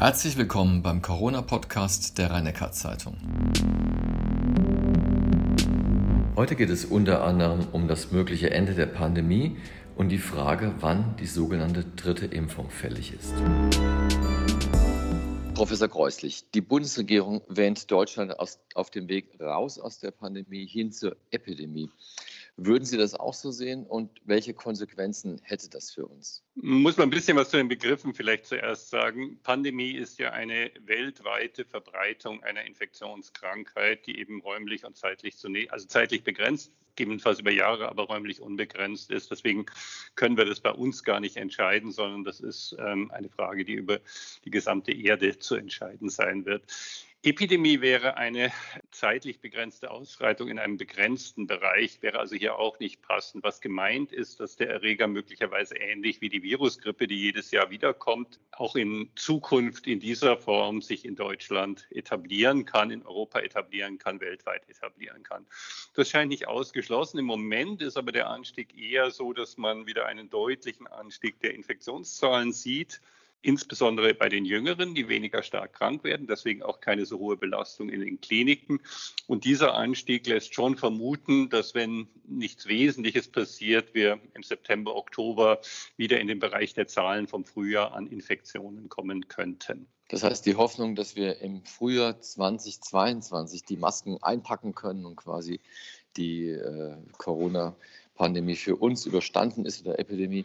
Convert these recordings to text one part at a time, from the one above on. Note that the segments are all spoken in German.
Herzlich willkommen beim Corona-Podcast der rhein zeitung Heute geht es unter anderem um das mögliche Ende der Pandemie und die Frage, wann die sogenannte dritte Impfung fällig ist. Professor Kreuslich, die Bundesregierung wähnt Deutschland aus, auf dem Weg raus aus der Pandemie hin zur Epidemie. Würden Sie das auch so sehen und welche Konsequenzen hätte das für uns? Muss man ein bisschen was zu den Begriffen vielleicht zuerst sagen. Pandemie ist ja eine weltweite Verbreitung einer Infektionskrankheit, die eben räumlich und zeitlich zunächst, also zeitlich begrenzt, gegebenenfalls über Jahre, aber räumlich unbegrenzt ist. Deswegen können wir das bei uns gar nicht entscheiden, sondern das ist ähm, eine Frage, die über die gesamte Erde zu entscheiden sein wird. Epidemie wäre eine zeitlich begrenzte Ausbreitung in einem begrenzten Bereich, wäre also hier auch nicht passend. Was gemeint ist, dass der Erreger möglicherweise ähnlich wie die Virusgrippe, die jedes Jahr wiederkommt, auch in Zukunft in dieser Form sich in Deutschland etablieren kann, in Europa etablieren kann, weltweit etablieren kann. Das scheint nicht ausgeschlossen. Im Moment ist aber der Anstieg eher so, dass man wieder einen deutlichen Anstieg der Infektionszahlen sieht insbesondere bei den Jüngeren, die weniger stark krank werden, deswegen auch keine so hohe Belastung in den Kliniken. Und dieser Anstieg lässt schon vermuten, dass wenn nichts Wesentliches passiert, wir im September, Oktober wieder in den Bereich der Zahlen vom Frühjahr an Infektionen kommen könnten. Das heißt, die Hoffnung, dass wir im Frühjahr 2022 die Masken einpacken können und quasi die äh, Corona-Pandemie für uns überstanden ist oder Epidemie,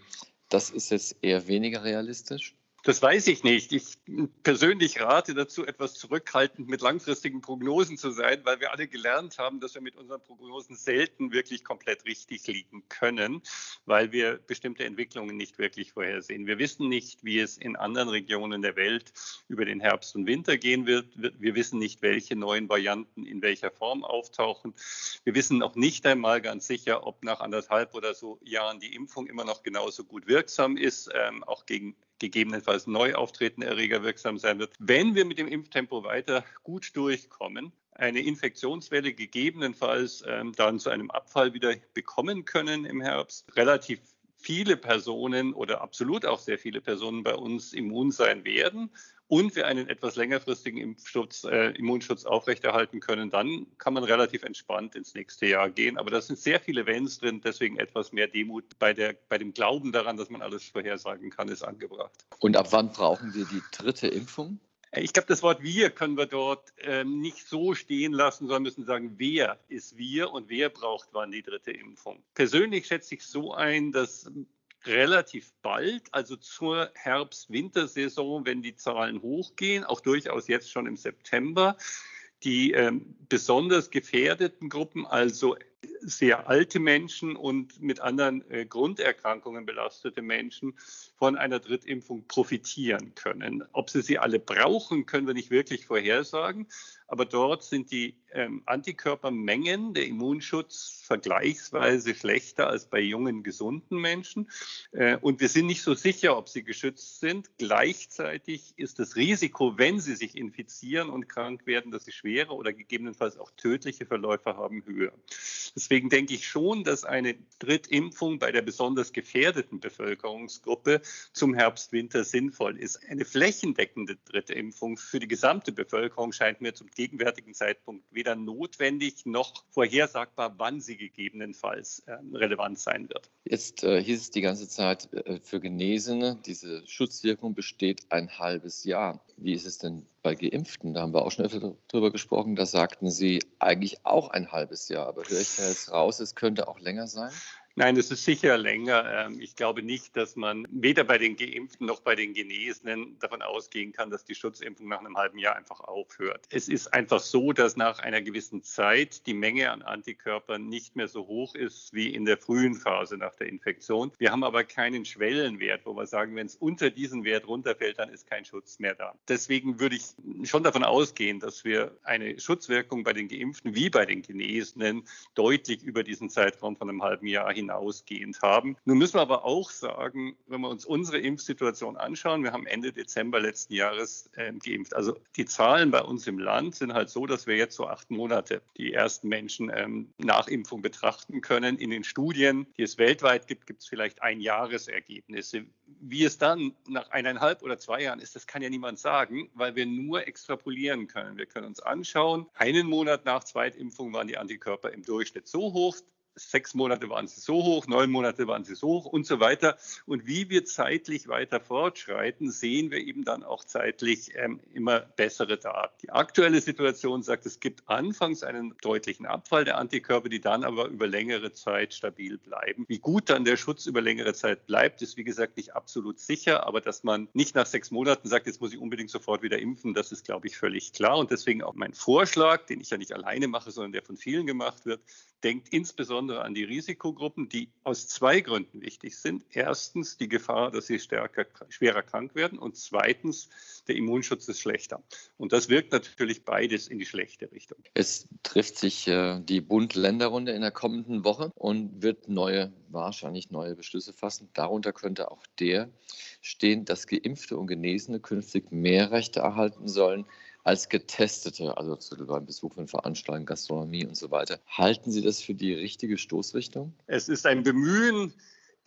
das ist jetzt eher weniger realistisch? Das weiß ich nicht. Ich persönlich rate dazu, etwas zurückhaltend mit langfristigen Prognosen zu sein, weil wir alle gelernt haben, dass wir mit unseren Prognosen selten wirklich komplett richtig liegen können, weil wir bestimmte Entwicklungen nicht wirklich vorhersehen. Wir wissen nicht, wie es in anderen Regionen der Welt über den Herbst und Winter gehen wird. Wir wissen nicht, welche neuen Varianten in welcher Form auftauchen. Wir wissen noch nicht einmal ganz sicher, ob nach anderthalb oder so Jahren die Impfung immer noch genauso gut wirksam ist, ähm, auch gegen gegebenenfalls neu auftretende Erreger wirksam sein wird. Wenn wir mit dem Impftempo weiter gut durchkommen, eine Infektionswelle gegebenenfalls ähm, dann zu einem Abfall wieder bekommen können im Herbst, relativ viele Personen oder absolut auch sehr viele Personen bei uns immun sein werden und wir einen etwas längerfristigen Impfschutz, äh, Immunschutz aufrechterhalten können, dann kann man relativ entspannt ins nächste Jahr gehen. Aber da sind sehr viele Wenns drin, deswegen etwas mehr Demut bei, der, bei dem Glauben daran, dass man alles vorhersagen kann, ist angebracht. Und ab wann brauchen wir die dritte Impfung? Ich glaube, das Wort wir können wir dort ähm, nicht so stehen lassen, sondern müssen sagen, wer ist wir und wer braucht wann die dritte Impfung. Persönlich schätze ich so ein, dass relativ bald, also zur Herbst-Wintersaison, wenn die Zahlen hochgehen, auch durchaus jetzt schon im September, die ähm, besonders gefährdeten Gruppen, also sehr alte Menschen und mit anderen äh, Grunderkrankungen belastete Menschen von einer Drittimpfung profitieren können. Ob sie sie alle brauchen, können wir nicht wirklich vorhersagen. Aber dort sind die ähm, Antikörpermengen, der Immunschutz vergleichsweise schlechter als bei jungen, gesunden Menschen. Äh, und wir sind nicht so sicher, ob sie geschützt sind. Gleichzeitig ist das Risiko, wenn sie sich infizieren und krank werden, dass sie schwere oder gegebenenfalls auch tödliche Verläufe haben, höher. Deswegen denke ich schon, dass eine Drittimpfung bei der besonders gefährdeten Bevölkerungsgruppe zum Herbst-Winter sinnvoll ist. Eine flächendeckende Drittimpfung für die gesamte Bevölkerung scheint mir zum gegenwärtigen Zeitpunkt weder notwendig noch vorhersagbar, wann sie gegebenenfalls äh, relevant sein wird. Jetzt äh, hieß es die ganze Zeit, äh, für Genesene, diese Schutzwirkung besteht ein halbes Jahr. Wie ist es denn bei Geimpften? Da haben wir auch schon öfter drüber gesprochen. Da sagten Sie eigentlich auch ein halbes Jahr. Aber höre ich jetzt raus, es könnte auch länger sein? Nein, es ist sicher länger. Ähm, ich glaube nicht, dass man weder bei den Geimpften noch bei den Genesenen davon ausgehen kann, dass die Schutzimpfung nach einem halben Jahr einfach aufhört. Es ist einfach so, dass nach einer gewissen Zeit die Menge an Antikörpern nicht mehr so hoch ist wie in der frühen Phase nach der Infektion. Wir haben aber keinen Schwellenwert, wo wir sagen, wenn es unter diesen Wert runterfällt, dann ist kein Schutz mehr da. Deswegen würde ich schon davon ausgehen, dass wir eine Schutzwirkung bei den Geimpften wie bei den Genesenen deutlich über diesen Zeitraum von einem halben Jahr hin hinausgehend haben. Nun müssen wir aber auch sagen, wenn wir uns unsere Impfsituation anschauen, wir haben Ende Dezember letzten Jahres äh, geimpft. Also die Zahlen bei uns im Land sind halt so, dass wir jetzt so acht Monate die ersten Menschen ähm, nach Impfung betrachten können. In den Studien, die es weltweit gibt, gibt es vielleicht ein Jahresergebnisse. Wie es dann nach eineinhalb oder zwei Jahren ist, das kann ja niemand sagen, weil wir nur extrapolieren können. Wir können uns anschauen, einen Monat nach Zweitimpfung waren die Antikörper im Durchschnitt so hoch, sechs Monate waren sie so hoch, neun Monate waren sie so hoch und so weiter. Und wie wir zeitlich weiter fortschreiten, sehen wir eben dann auch zeitlich ähm, immer bessere Daten. Die aktuelle Situation sagt, es gibt anfangs einen deutlichen Abfall der Antikörper, die dann aber über längere Zeit stabil bleiben. Wie gut dann der Schutz über längere Zeit bleibt, ist wie gesagt nicht absolut sicher, aber dass man nicht nach sechs Monaten sagt, jetzt muss ich unbedingt sofort wieder impfen, das ist, glaube ich, völlig klar. Und deswegen auch mein Vorschlag, den ich ja nicht alleine mache, sondern der von vielen gemacht wird, denkt insbesondere an die Risikogruppen, die aus zwei Gründen wichtig sind. Erstens die Gefahr, dass sie stärker, schwerer krank werden und zweitens der Immunschutz ist schlechter. Und das wirkt natürlich beides in die schlechte Richtung. Es trifft sich äh, die Bund-Länder-Runde in der kommenden Woche und wird neue, wahrscheinlich neue Beschlüsse fassen. Darunter könnte auch der stehen, dass Geimpfte und Genesene künftig mehr Rechte erhalten sollen als Getestete, also beim Besuch von Veranstaltungen, Gastronomie und so weiter. Halten Sie das für die richtige Stoßrichtung? Es ist ein Bemühen,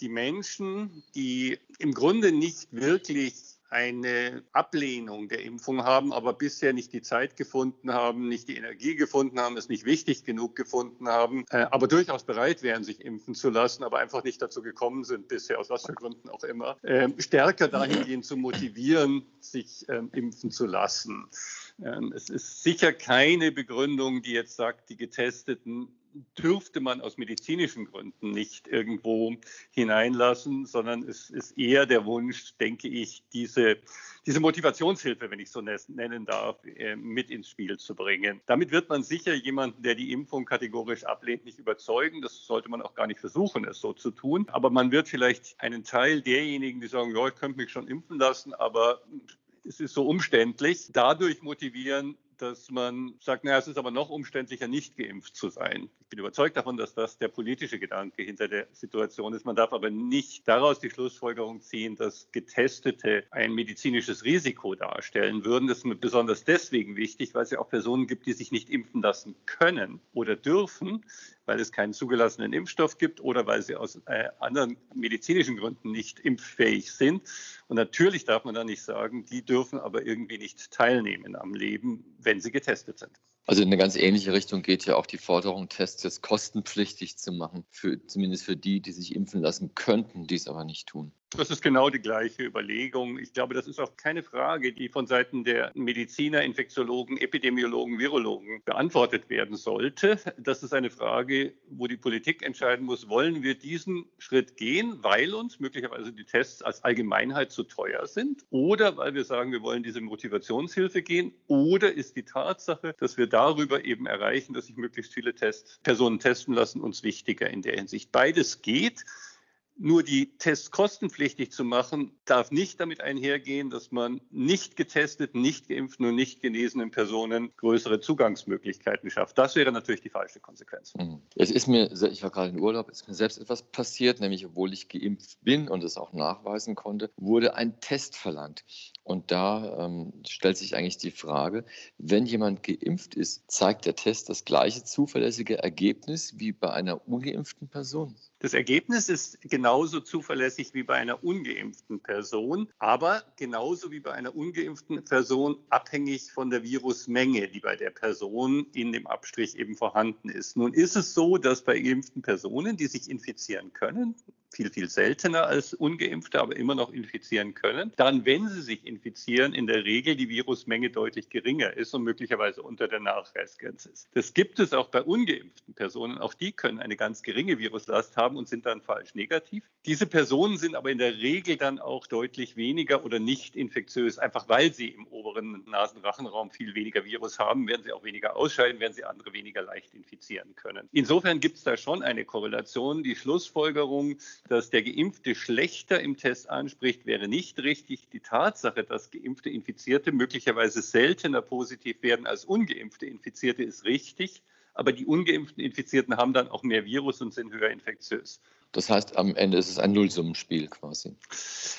die Menschen, die im Grunde nicht wirklich eine Ablehnung der Impfung haben, aber bisher nicht die Zeit gefunden haben, nicht die Energie gefunden haben, es nicht wichtig genug gefunden haben, äh, aber durchaus bereit wären, sich impfen zu lassen, aber einfach nicht dazu gekommen sind, bisher aus was für Gründen auch immer, äh, stärker dahingehend zu motivieren, sich äh, impfen zu lassen. Ähm, es ist sicher keine Begründung, die jetzt sagt, die Getesteten dürfte man aus medizinischen Gründen nicht irgendwo hineinlassen, sondern es ist eher der Wunsch, denke ich, diese, diese Motivationshilfe, wenn ich so nennen darf, äh, mit ins Spiel zu bringen. Damit wird man sicher jemanden, der die Impfung kategorisch ablehnt, nicht überzeugen. Das sollte man auch gar nicht versuchen, es so zu tun. Aber man wird vielleicht einen Teil derjenigen, die sagen, ja, ich könnte mich schon impfen lassen, aber es ist so umständlich, dadurch motivieren, dass man sagt, naja, es ist aber noch umständlicher, nicht geimpft zu sein. Ich bin überzeugt davon, dass das der politische Gedanke hinter der Situation ist. Man darf aber nicht daraus die Schlussfolgerung ziehen, dass Getestete ein medizinisches Risiko darstellen würden. Das ist besonders deswegen wichtig, weil es ja auch Personen gibt, die sich nicht impfen lassen können oder dürfen, weil es keinen zugelassenen Impfstoff gibt oder weil sie aus äh, anderen medizinischen Gründen nicht impffähig sind. Und natürlich darf man da nicht sagen, die dürfen aber irgendwie nicht teilnehmen am Leben, wenn sie getestet sind. Also in eine ganz ähnliche Richtung geht ja auch die Forderung, Tests jetzt kostenpflichtig zu machen, für, zumindest für die, die sich impfen lassen könnten, die es aber nicht tun. Das ist genau die gleiche Überlegung. Ich glaube, das ist auch keine Frage, die von Seiten der Mediziner, Infektiologen, Epidemiologen, Virologen beantwortet werden sollte. Das ist eine Frage, wo die Politik entscheiden muss, wollen wir diesen Schritt gehen, weil uns möglicherweise die Tests als Allgemeinheit zu teuer sind oder weil wir sagen, wir wollen diese Motivationshilfe gehen oder ist die Tatsache, dass wir darüber eben erreichen, dass sich möglichst viele Test Personen testen lassen, uns wichtiger in der Hinsicht. Beides geht. Nur die Tests kostenpflichtig zu machen, darf nicht damit einhergehen, dass man nicht getesteten, nicht geimpften und nicht genesenen Personen größere Zugangsmöglichkeiten schafft. Das wäre natürlich die falsche Konsequenz. Mhm. Es ist mir, ich war gerade in Urlaub, ist mir selbst etwas passiert, nämlich obwohl ich geimpft bin und es auch nachweisen konnte, wurde ein Test verlangt. Und da ähm, stellt sich eigentlich die Frage, wenn jemand geimpft ist, zeigt der Test das gleiche zuverlässige Ergebnis wie bei einer ungeimpften Person? Das Ergebnis ist genauso zuverlässig wie bei einer ungeimpften Person, aber genauso wie bei einer ungeimpften Person abhängig von der Virusmenge, die bei der Person in dem Abstrich eben vorhanden ist. Nun ist es so, dass bei geimpften Personen, die sich infizieren können, viel, viel seltener als ungeimpfte, aber immer noch infizieren können, dann, wenn sie sich infizieren, in der Regel die Virusmenge deutlich geringer ist und möglicherweise unter der Nachweisgrenze ist. Das gibt es auch bei ungeimpften Personen. Auch die können eine ganz geringe Viruslast haben und sind dann falsch negativ. Diese Personen sind aber in der Regel dann auch deutlich weniger oder nicht infektiös, einfach weil sie im oberen Nasenrachenraum viel weniger Virus haben, werden sie auch weniger ausscheiden, werden sie andere weniger leicht infizieren können. Insofern gibt es da schon eine Korrelation. Die Schlussfolgerung, dass der Geimpfte schlechter im Test anspricht, wäre nicht richtig. Die Tatsache, dass geimpfte Infizierte möglicherweise seltener positiv werden als ungeimpfte Infizierte, ist richtig. Aber die ungeimpften Infizierten haben dann auch mehr Virus und sind höher infektiös. Das heißt, am Ende ist es ein Nullsummenspiel quasi.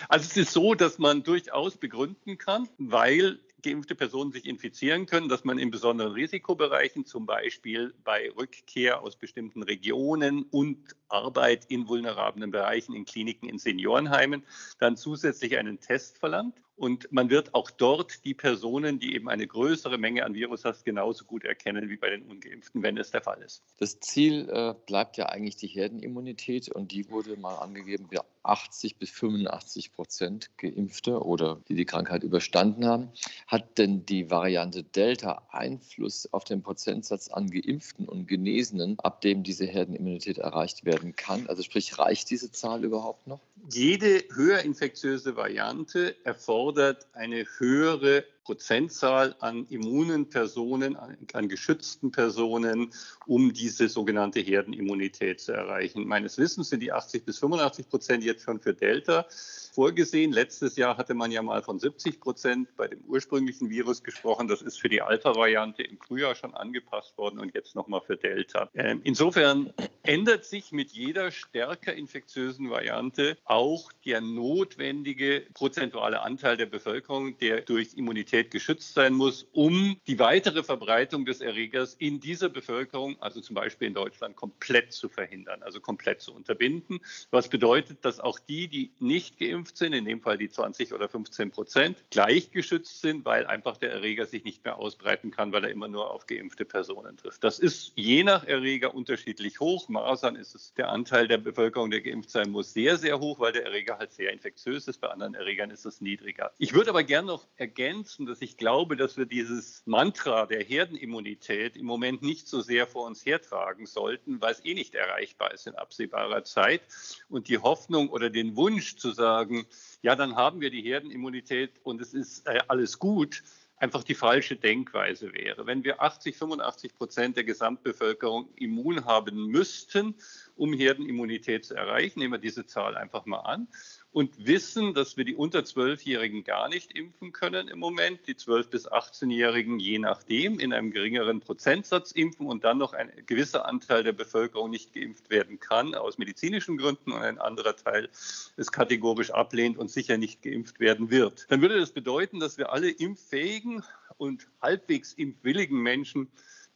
Also es ist so, dass man durchaus begründen kann, weil geimpfte Personen sich infizieren können, dass man in besonderen Risikobereichen, zum Beispiel bei Rückkehr aus bestimmten Regionen und Arbeit in vulnerablen Bereichen, in Kliniken, in Seniorenheimen, dann zusätzlich einen Test verlangt. Und man wird auch dort die Personen, die eben eine größere Menge an Virus hast, genauso gut erkennen wie bei den Ungeimpften, wenn es der Fall ist. Das Ziel äh, bleibt ja eigentlich die Herdenimmunität und die wurde mal angegeben bei 80 bis 85 Prozent Geimpfte oder die die Krankheit überstanden haben. Hat denn die Variante Delta Einfluss auf den Prozentsatz an Geimpften und Genesenen, ab dem diese Herdenimmunität erreicht werden kann? Also sprich, reicht diese Zahl überhaupt noch? Jede höher infektiöse Variante erfordert eine höhere Prozentzahl an immunen Personen, an, an, geschützten Personen, um diese sogenannte Herdenimmunität zu erreichen. Meines Wissens sind die 80 bis 85 Prozent jetzt schon für Delta vorgesehen. Letztes Jahr hatte man ja mal von 70 Prozent bei dem ursprünglichen Virus gesprochen. Das ist für die Alpha-Variante im Frühjahr schon angepasst worden und jetzt nochmal für Delta. Ähm, insofern ändert sich mit jeder stärker infektiösen Variante auch der notwendige prozentuale Anteil der Bevölkerung, der durch Immunität geschützt sein muss, um die weitere Verbreitung des Erregers in dieser Bevölkerung, also zum Beispiel in Deutschland, komplett zu verhindern, also komplett zu unterbinden. Was bedeutet, dass auch die, die nicht geimpft sind, in dem Fall die 20 oder 15 Prozent, gleich geschützt sind, weil einfach der Erreger sich nicht mehr ausbreiten kann, weil er immer nur auf geimpfte Personen trifft. Das ist je nach Erreger unterschiedlich hoch. Masern ist es der Anteil der Bevölkerung, der geimpft sein muss, sehr, sehr hoch, weil der Erreger halt sehr infektiös ist. Bei anderen Erregern ist es niedriger. Ich würde aber gerne noch ergänzen, dass ich glaube, dass wir dieses Mantra der Herdenimmunität im Moment nicht so sehr vor uns hertragen sollten, weil es eh nicht erreichbar ist in absehbarer Zeit. Und die Hoffnung oder den Wunsch zu sagen, ja, dann haben wir die Herdenimmunität und es ist äh, alles gut, einfach die falsche Denkweise wäre. Wenn wir 80, 85 Prozent der Gesamtbevölkerung immun haben müssten, um Herdenimmunität zu erreichen, nehmen wir diese Zahl einfach mal an, und wissen, dass wir die unter 12-Jährigen gar nicht impfen können im Moment, die 12- bis 18-Jährigen je nachdem in einem geringeren Prozentsatz impfen und dann noch ein gewisser Anteil der Bevölkerung nicht geimpft werden kann aus medizinischen Gründen und ein anderer Teil es kategorisch ablehnt und sicher nicht geimpft werden wird. Dann würde das bedeuten, dass wir alle impffähigen und halbwegs impfwilligen Menschen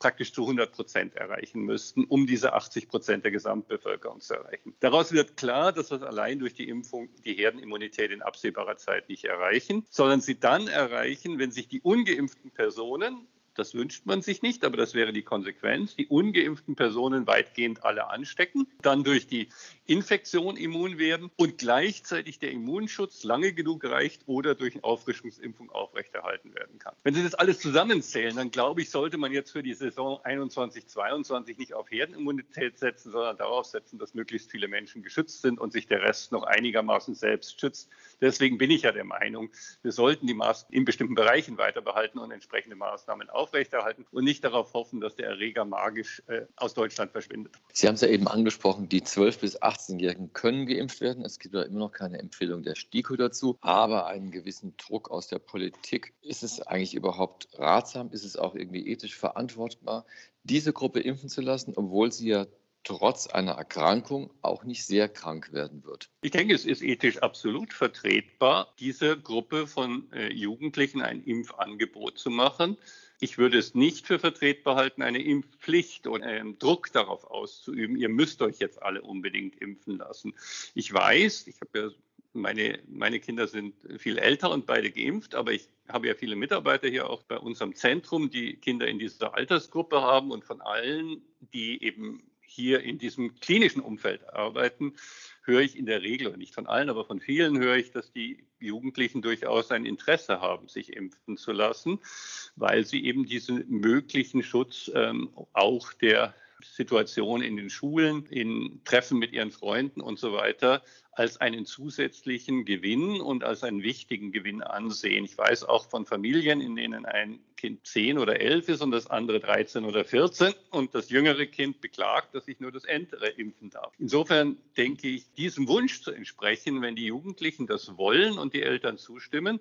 praktisch zu 100 Prozent erreichen müssten, um diese 80 Prozent der Gesamtbevölkerung zu erreichen. Daraus wird klar, dass wir allein durch die Impfung die Herdenimmunität in absehbarer Zeit nicht erreichen, sondern sie dann erreichen, wenn sich die ungeimpften Personen das wünscht man sich nicht, aber das wäre die Konsequenz. Die ungeimpften Personen weitgehend alle anstecken, dann durch die Infektion immun werden und gleichzeitig der Immunschutz lange genug reicht oder durch eine Auffrischungsimpfung aufrechterhalten werden kann. Wenn Sie das alles zusammenzählen, dann glaube ich, sollte man jetzt für die Saison 21-22 nicht auf Herdenimmunität setzen, sondern darauf setzen, dass möglichst viele Menschen geschützt sind und sich der Rest noch einigermaßen selbst schützt. Deswegen bin ich ja der Meinung, wir sollten die Maßnahmen in bestimmten Bereichen weiter behalten und entsprechende Maßnahmen aufnehmen aufrechterhalten und nicht darauf hoffen, dass der Erreger magisch äh, aus Deutschland verschwindet. Sie haben es ja eben angesprochen, die 12- bis 18-Jährigen können geimpft werden. Es gibt ja immer noch keine Empfehlung der STIKO dazu, aber einen gewissen Druck aus der Politik. Ist es eigentlich überhaupt ratsam? Ist es auch irgendwie ethisch verantwortbar, diese Gruppe impfen zu lassen, obwohl sie ja trotz einer Erkrankung auch nicht sehr krank werden wird. Ich denke, es ist ethisch absolut vertretbar, dieser Gruppe von äh, Jugendlichen ein Impfangebot zu machen. Ich würde es nicht für vertretbar halten, eine Impfpflicht oder einen Druck darauf auszuüben, ihr müsst euch jetzt alle unbedingt impfen lassen. Ich weiß, ich habe ja meine, meine Kinder sind viel älter und beide geimpft, aber ich habe ja viele Mitarbeiter hier auch bei unserem Zentrum, die Kinder in dieser Altersgruppe haben und von allen, die eben hier in diesem klinischen Umfeld arbeiten, höre ich in der Regel, nicht von allen, aber von vielen höre ich, dass die Jugendlichen durchaus ein Interesse haben, sich impfen zu lassen, weil sie eben diesen möglichen Schutz ähm, auch der Situation in den Schulen, in Treffen mit ihren Freunden und so weiter als einen zusätzlichen Gewinn und als einen wichtigen Gewinn ansehen. Ich weiß auch von Familien, in denen ein Kind 10 oder 11 ist und das andere 13 oder 14 und das jüngere Kind beklagt, dass ich nur das ältere impfen darf. Insofern denke ich, diesem Wunsch zu entsprechen, wenn die Jugendlichen das wollen und die Eltern zustimmen,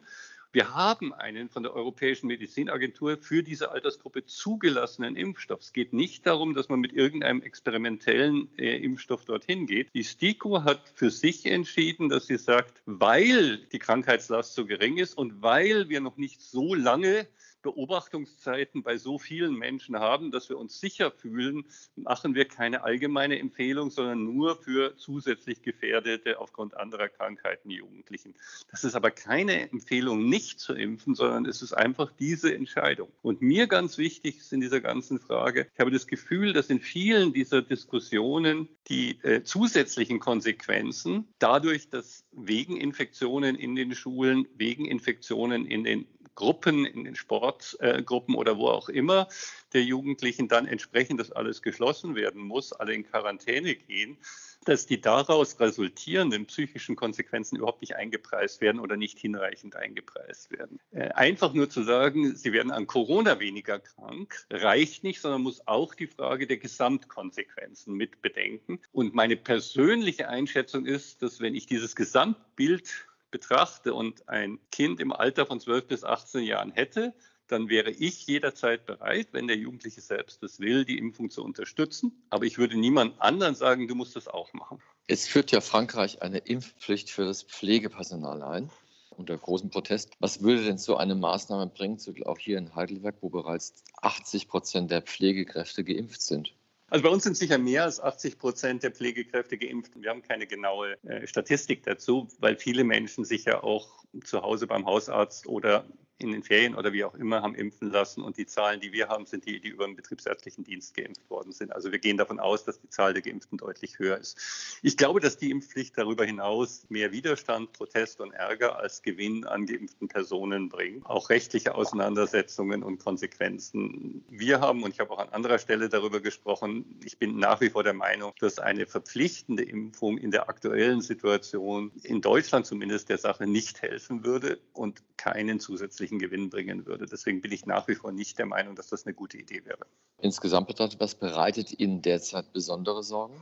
Wir haben einen von der Europäischen Medizinagentur für diese Altersgruppe zugelassenen Impfstoff. Es geht nicht darum, dass man mit irgendeinem experimentellen äh, Impfstoff dorthin geht. Die STIKO hat für sich entschieden, dass sie sagt, weil die Krankheitslast so gering ist und weil wir noch nicht so lange Beobachtungszeiten bei so vielen Menschen haben, dass wir uns sicher fühlen, machen wir keine allgemeine Empfehlung, sondern nur für zusätzlich gefährdete aufgrund anderer Krankheiten Jugendlichen. Das ist aber keine Empfehlung, nicht zu impfen, sondern es ist einfach diese Entscheidung. Und mir ganz wichtig ist in dieser ganzen Frage, ich habe das Gefühl, dass in vielen dieser Diskussionen die äh, zusätzlichen Konsequenzen dadurch, dass wegen Infektionen in den Schulen, wegen Infektionen in den Gruppen, in den Sportgruppen oder wo auch immer der Jugendlichen dann entsprechend das alles geschlossen werden muss, alle in Quarantäne gehen, dass die daraus resultierenden psychischen Konsequenzen überhaupt nicht eingepreist werden oder nicht hinreichend eingepreist werden. Äh, einfach nur zu sagen, sie werden an Corona weniger krank, reicht nicht, sondern muss auch die Frage der Gesamtkonsequenzen mit bedenken. Und meine persönliche Einschätzung ist, dass wenn ich dieses Gesamtbild betrachte und ein Kind im Alter von 12 bis 18 Jahren hätte, dann wäre ich jederzeit bereit, wenn der Jugendliche selbst das will, die Impfung zu unterstützen. Aber ich würde niemand anderen sagen, du musst das auch machen. Es führt ja Frankreich eine Impfpflicht für das Pflegepersonal ein unter großem Protest. Was würde denn so eine Maßnahme bringen, auch hier in Heidelberg, wo bereits 80 Prozent der Pflegekräfte geimpft sind? Also bei uns sind sicher mehr als 80 Prozent der Pflegekräfte geimpft. Wir haben keine genaue äh, Statistik dazu, weil viele Menschen sich ja auch zu Hause beim Hausarzt oder in den Ferien oder wie auch immer haben impfen lassen. Und die Zahlen, die wir haben, sind die, die über den betriebsärztlichen Dienst geimpft worden sind. Also wir gehen davon aus, dass die Zahl der Geimpften deutlich höher ist. Ich glaube, dass die Impfpflicht darüber hinaus mehr Widerstand, Protest und Ärger als Gewinn an geimpften Personen bringt. Auch rechtliche Auseinandersetzungen und Konsequenzen. Wir haben, und ich habe auch an anderer Stelle darüber gesprochen, ich bin nach wie vor der Meinung, dass eine verpflichtende Impfung in der aktuellen Situation in Deutschland zumindest der Sache nicht helfen würde und keinen zusätzlichen wirtschaftlichen Gewinn bringen würde. Deswegen bin ich nach wie vor nicht der Meinung, dass das eine gute Idee wäre. Insgesamt betrachtet, was bereitet Ihnen derzeit besondere Sorgen?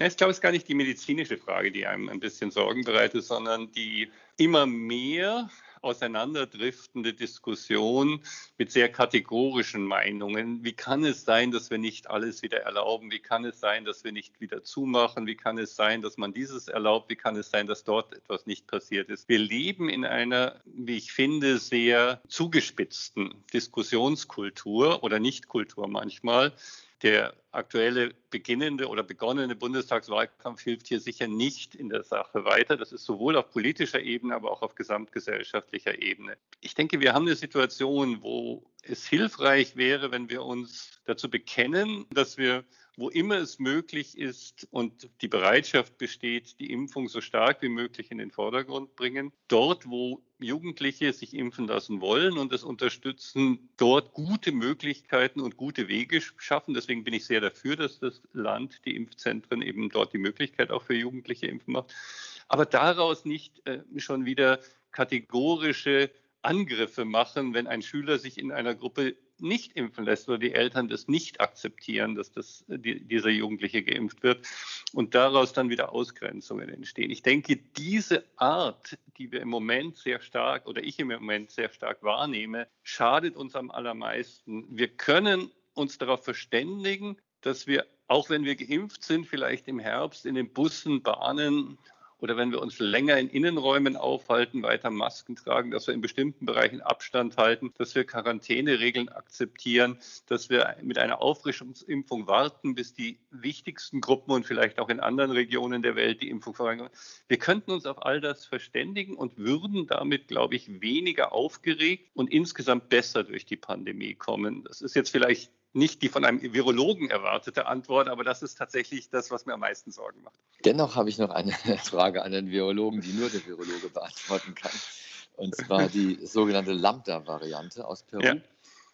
Ich glaube, es ist gar nicht die medizinische Frage, die einem ein bisschen Sorgen bereitet, sondern die immer mehr auseinanderdriftende Diskussion mit sehr kategorischen Meinungen. Wie kann es sein, dass wir nicht alles wieder erlauben? Wie kann es sein, dass wir nicht wieder zumachen? Wie kann es sein, dass man dieses erlaubt? Wie kann es sein, dass dort etwas nicht passiert ist? Wir leben in einer, wie ich finde, sehr zugespitzten Diskussionskultur oder Nichtkultur manchmal der aktuelle beginnende oder begonnene Bundestagswahlkampf hilft hier sicher nicht in der Sache weiter. Das ist sowohl auf politischer Ebene, aber auch auf gesamtgesellschaftlicher Ebene. Ich denke, wir haben eine Situation, wo es hilfreich wäre, wenn wir uns dazu bekennen, dass wir wo immer es möglich ist und die Bereitschaft besteht, die Impfung so stark wie möglich in den Vordergrund bringen. Dort, wo Jugendliche sich impfen lassen wollen und das unterstützen, dort gute Möglichkeiten und gute Wege schaffen. Deswegen bin ich sehr dafür, dass das Land, die Impfzentren eben dort die Möglichkeit auch für Jugendliche impfen macht. Aber daraus nicht äh, schon wieder kategorische Angriffe machen, wenn ein Schüler sich in einer Gruppe nicht impfen lässt oder die Eltern das nicht akzeptieren, dass das, die, dieser Jugendliche geimpft wird und daraus dann wieder Ausgrenzungen entstehen. Ich denke, diese Art, die wir im Moment sehr stark oder ich im Moment sehr stark wahrnehme, schadet uns am allermeisten. Wir können uns darauf verständigen, dass wir, auch wenn wir geimpft sind, vielleicht im Herbst in den Bussen, Bahnen, oder wenn wir uns länger in Innenräumen aufhalten, weiter Masken tragen, dass wir in bestimmten Bereichen Abstand halten, dass wir Quarantäneregeln akzeptieren, dass wir mit einer Auffrischungsimpfung warten, bis die wichtigsten Gruppen und vielleicht auch in anderen Regionen der Welt die Impfung vorangehen. Wir könnten uns auf all das verständigen und würden damit, glaube ich, weniger aufgeregt und insgesamt besser durch die Pandemie kommen. Das ist jetzt vielleicht nicht die von einem Virologen erwartete Antwort, aber das ist tatsächlich das, was mir am meisten Sorgen macht. Dennoch habe ich noch eine Frage an den Virologen, die nur der Virologe beantworten kann. Und zwar die sogenannte Lambda-Variante aus Peru, ja.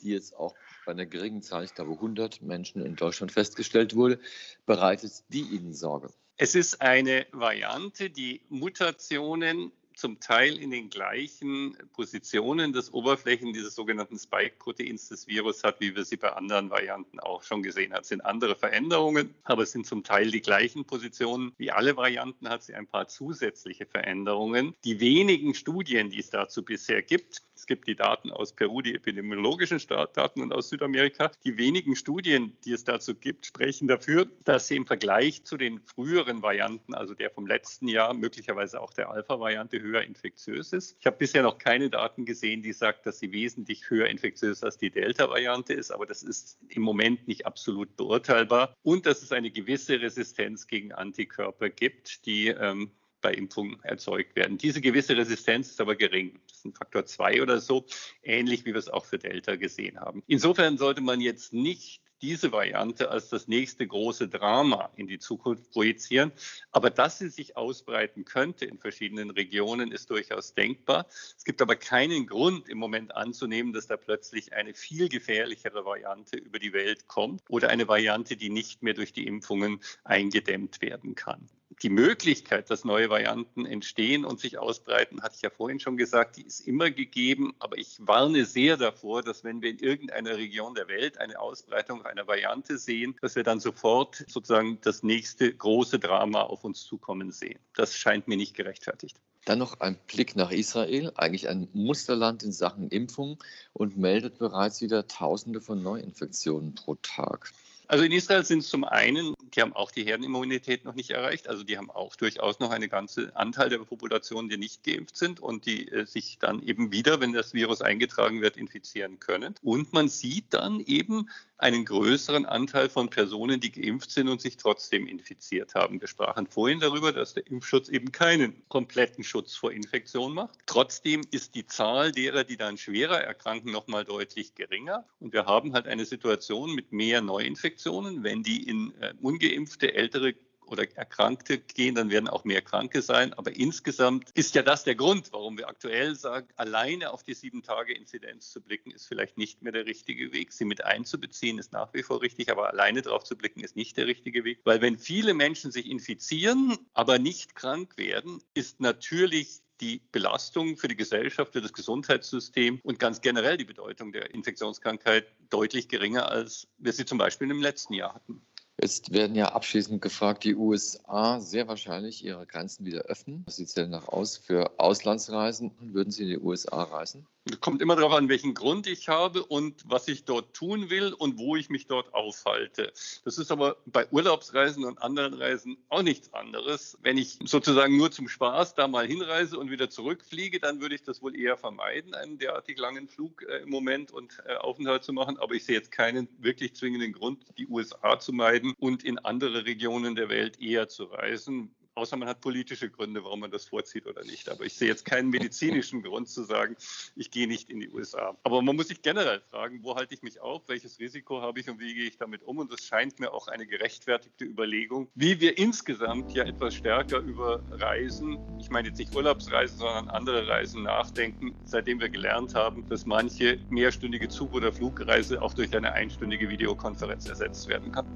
die jetzt auch bei einer geringen Zahl, ich glaube 100 Menschen in Deutschland festgestellt wurde. Bereitet die Ihnen Sorge? Es ist eine Variante, die Mutationen zum Teil in den gleichen Positionen des Oberflächen dieses sogenannten Spike-Proteins des Virus hat, wie wir sie bei anderen Varianten auch schon gesehen haben. Es sind andere Veränderungen, aber es sind zum Teil die gleichen Positionen. Wie alle Varianten hat sie ein paar zusätzliche Veränderungen. Die wenigen Studien, die es dazu bisher gibt, es gibt die Daten aus Peru, die epidemiologischen Daten und aus Südamerika. Die wenigen Studien, die es dazu gibt, sprechen dafür, dass sie im Vergleich zu den früheren Varianten, also der vom letzten Jahr, möglicherweise auch der Alpha-Variante, höher infektiös ist. Ich habe bisher noch keine Daten gesehen, die sagt, dass sie wesentlich höher infektiös als die Delta-Variante ist, aber das ist im Moment nicht absolut beurteilbar. Und dass es eine gewisse Resistenz gegen Antikörper gibt, die ähm, bei Impfung erzeugt werden. Diese gewisse Resistenz ist aber gering. Das ist ein Faktor 2 oder so, ähnlich wie wir es auch für Delta gesehen haben. Insofern sollte man jetzt nicht diese Variante als das nächste große Drama in die Zukunft projizieren. Aber dass sie sich ausbreiten könnte in verschiedenen Regionen, ist durchaus denkbar. Es gibt aber keinen Grund im Moment anzunehmen, dass da plötzlich eine viel gefährlichere Variante über die Welt kommt oder eine Variante, die nicht mehr durch die Impfungen eingedämmt werden kann die Möglichkeit, dass neue Varianten entstehen und sich ausbreiten, hatte ich ja vorhin schon gesagt, die ist immer gegeben. Aber ich warne sehr davor, dass wenn wir in irgendeiner Region der Welt eine Ausbreitung einer Variante sehen, dass wir dann sofort sozusagen das nächste große Drama auf uns zukommen sehen. Das scheint mir nicht gerechtfertigt. Dann noch ein Blick nach Israel, eigentlich ein Musterland in Sachen Impfung und meldet bereits wieder Tausende von Neuinfektionen pro Tag. Also in Israel sind es zum einen, die haben auch die Herdenimmunität noch nicht erreicht. Also die haben auch durchaus noch einen ganzen Anteil der Population, die nicht geimpft sind und die äh, sich dann eben wieder, wenn das Virus eingetragen wird, infizieren können. Und man sieht dann eben einen größeren Anteil von Personen, die geimpft sind und sich trotzdem infiziert haben. Wir sprachen vorhin darüber, dass der Impfschutz eben keinen kompletten Schutz vor Infektion macht. Trotzdem ist die Zahl derer, die dann schwerer erkranken, noch mal deutlich geringer. Und wir haben halt eine Situation mit mehr Neuinfektionen, wenn die in äh, ungeimpfte ältere oder Erkrankte gehen, dann werden auch mehr Kranke sein. Aber insgesamt ist ja das der Grund, warum wir aktuell sagen, alleine auf die sieben Tage Inzidenz zu blicken, ist vielleicht nicht mehr der richtige Weg. Sie mit einzubeziehen ist nach wie vor richtig, aber alleine darauf zu blicken ist nicht der richtige Weg. Weil wenn viele Menschen sich infizieren, aber nicht krank werden, ist natürlich die Belastung für die Gesellschaft, für das Gesundheitssystem und ganz generell die Bedeutung der Infektionskrankheit deutlich geringer, als wir sie zum Beispiel im letzten Jahr hatten. Jetzt werden ja abschließend gefragt, die USA sehr wahrscheinlich ihre Grenzen wieder öffnen. Was sieht es denn nach aus für Auslandsreisen? Würden Sie in die USA reisen? Kommt immer darauf an, welchen Grund ich habe und was ich dort tun will und wo ich mich dort aufhalte. Das ist aber bei Urlaubsreisen und anderen Reisen auch nichts anderes. Wenn ich sozusagen nur zum Spaß da mal hinreise und wieder zurückfliege, dann würde ich das wohl eher vermeiden, einen derartig langen Flug äh, im Moment und äh, Aufenthalt zu machen. Aber ich sehe jetzt keinen wirklich zwingenden Grund, die USA zu meiden und in andere Regionen der Welt eher zu reisen außer man hat politische Gründe, warum man das vorzieht oder nicht. Aber ich sehe jetzt keinen medizinischen Grund zu sagen, ich gehe nicht in die USA. Aber man muss sich generell fragen, wo halte ich mich auf, welches Risiko habe ich und wie gehe ich damit um? Und das scheint mir auch eine gerechtfertigte Überlegung, wie wir insgesamt ja etwas stärker über Reisen, ich meine jetzt nicht Urlaubsreisen, sondern andere Reisen nachdenken, seitdem wir gelernt haben, dass manche mehrstündige Zug- oder Flugreise auch durch eine einstündige Videokonferenz ersetzt werden kann.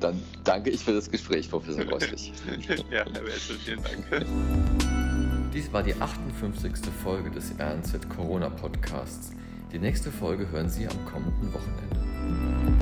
Dann danke ich für das Gespräch, Professor Roslich. ja, Herr Wessel, vielen Dank. Dies war die 58. Folge des RNZ Corona Podcasts. Die nächste Folge hören Sie am kommenden Wochenende.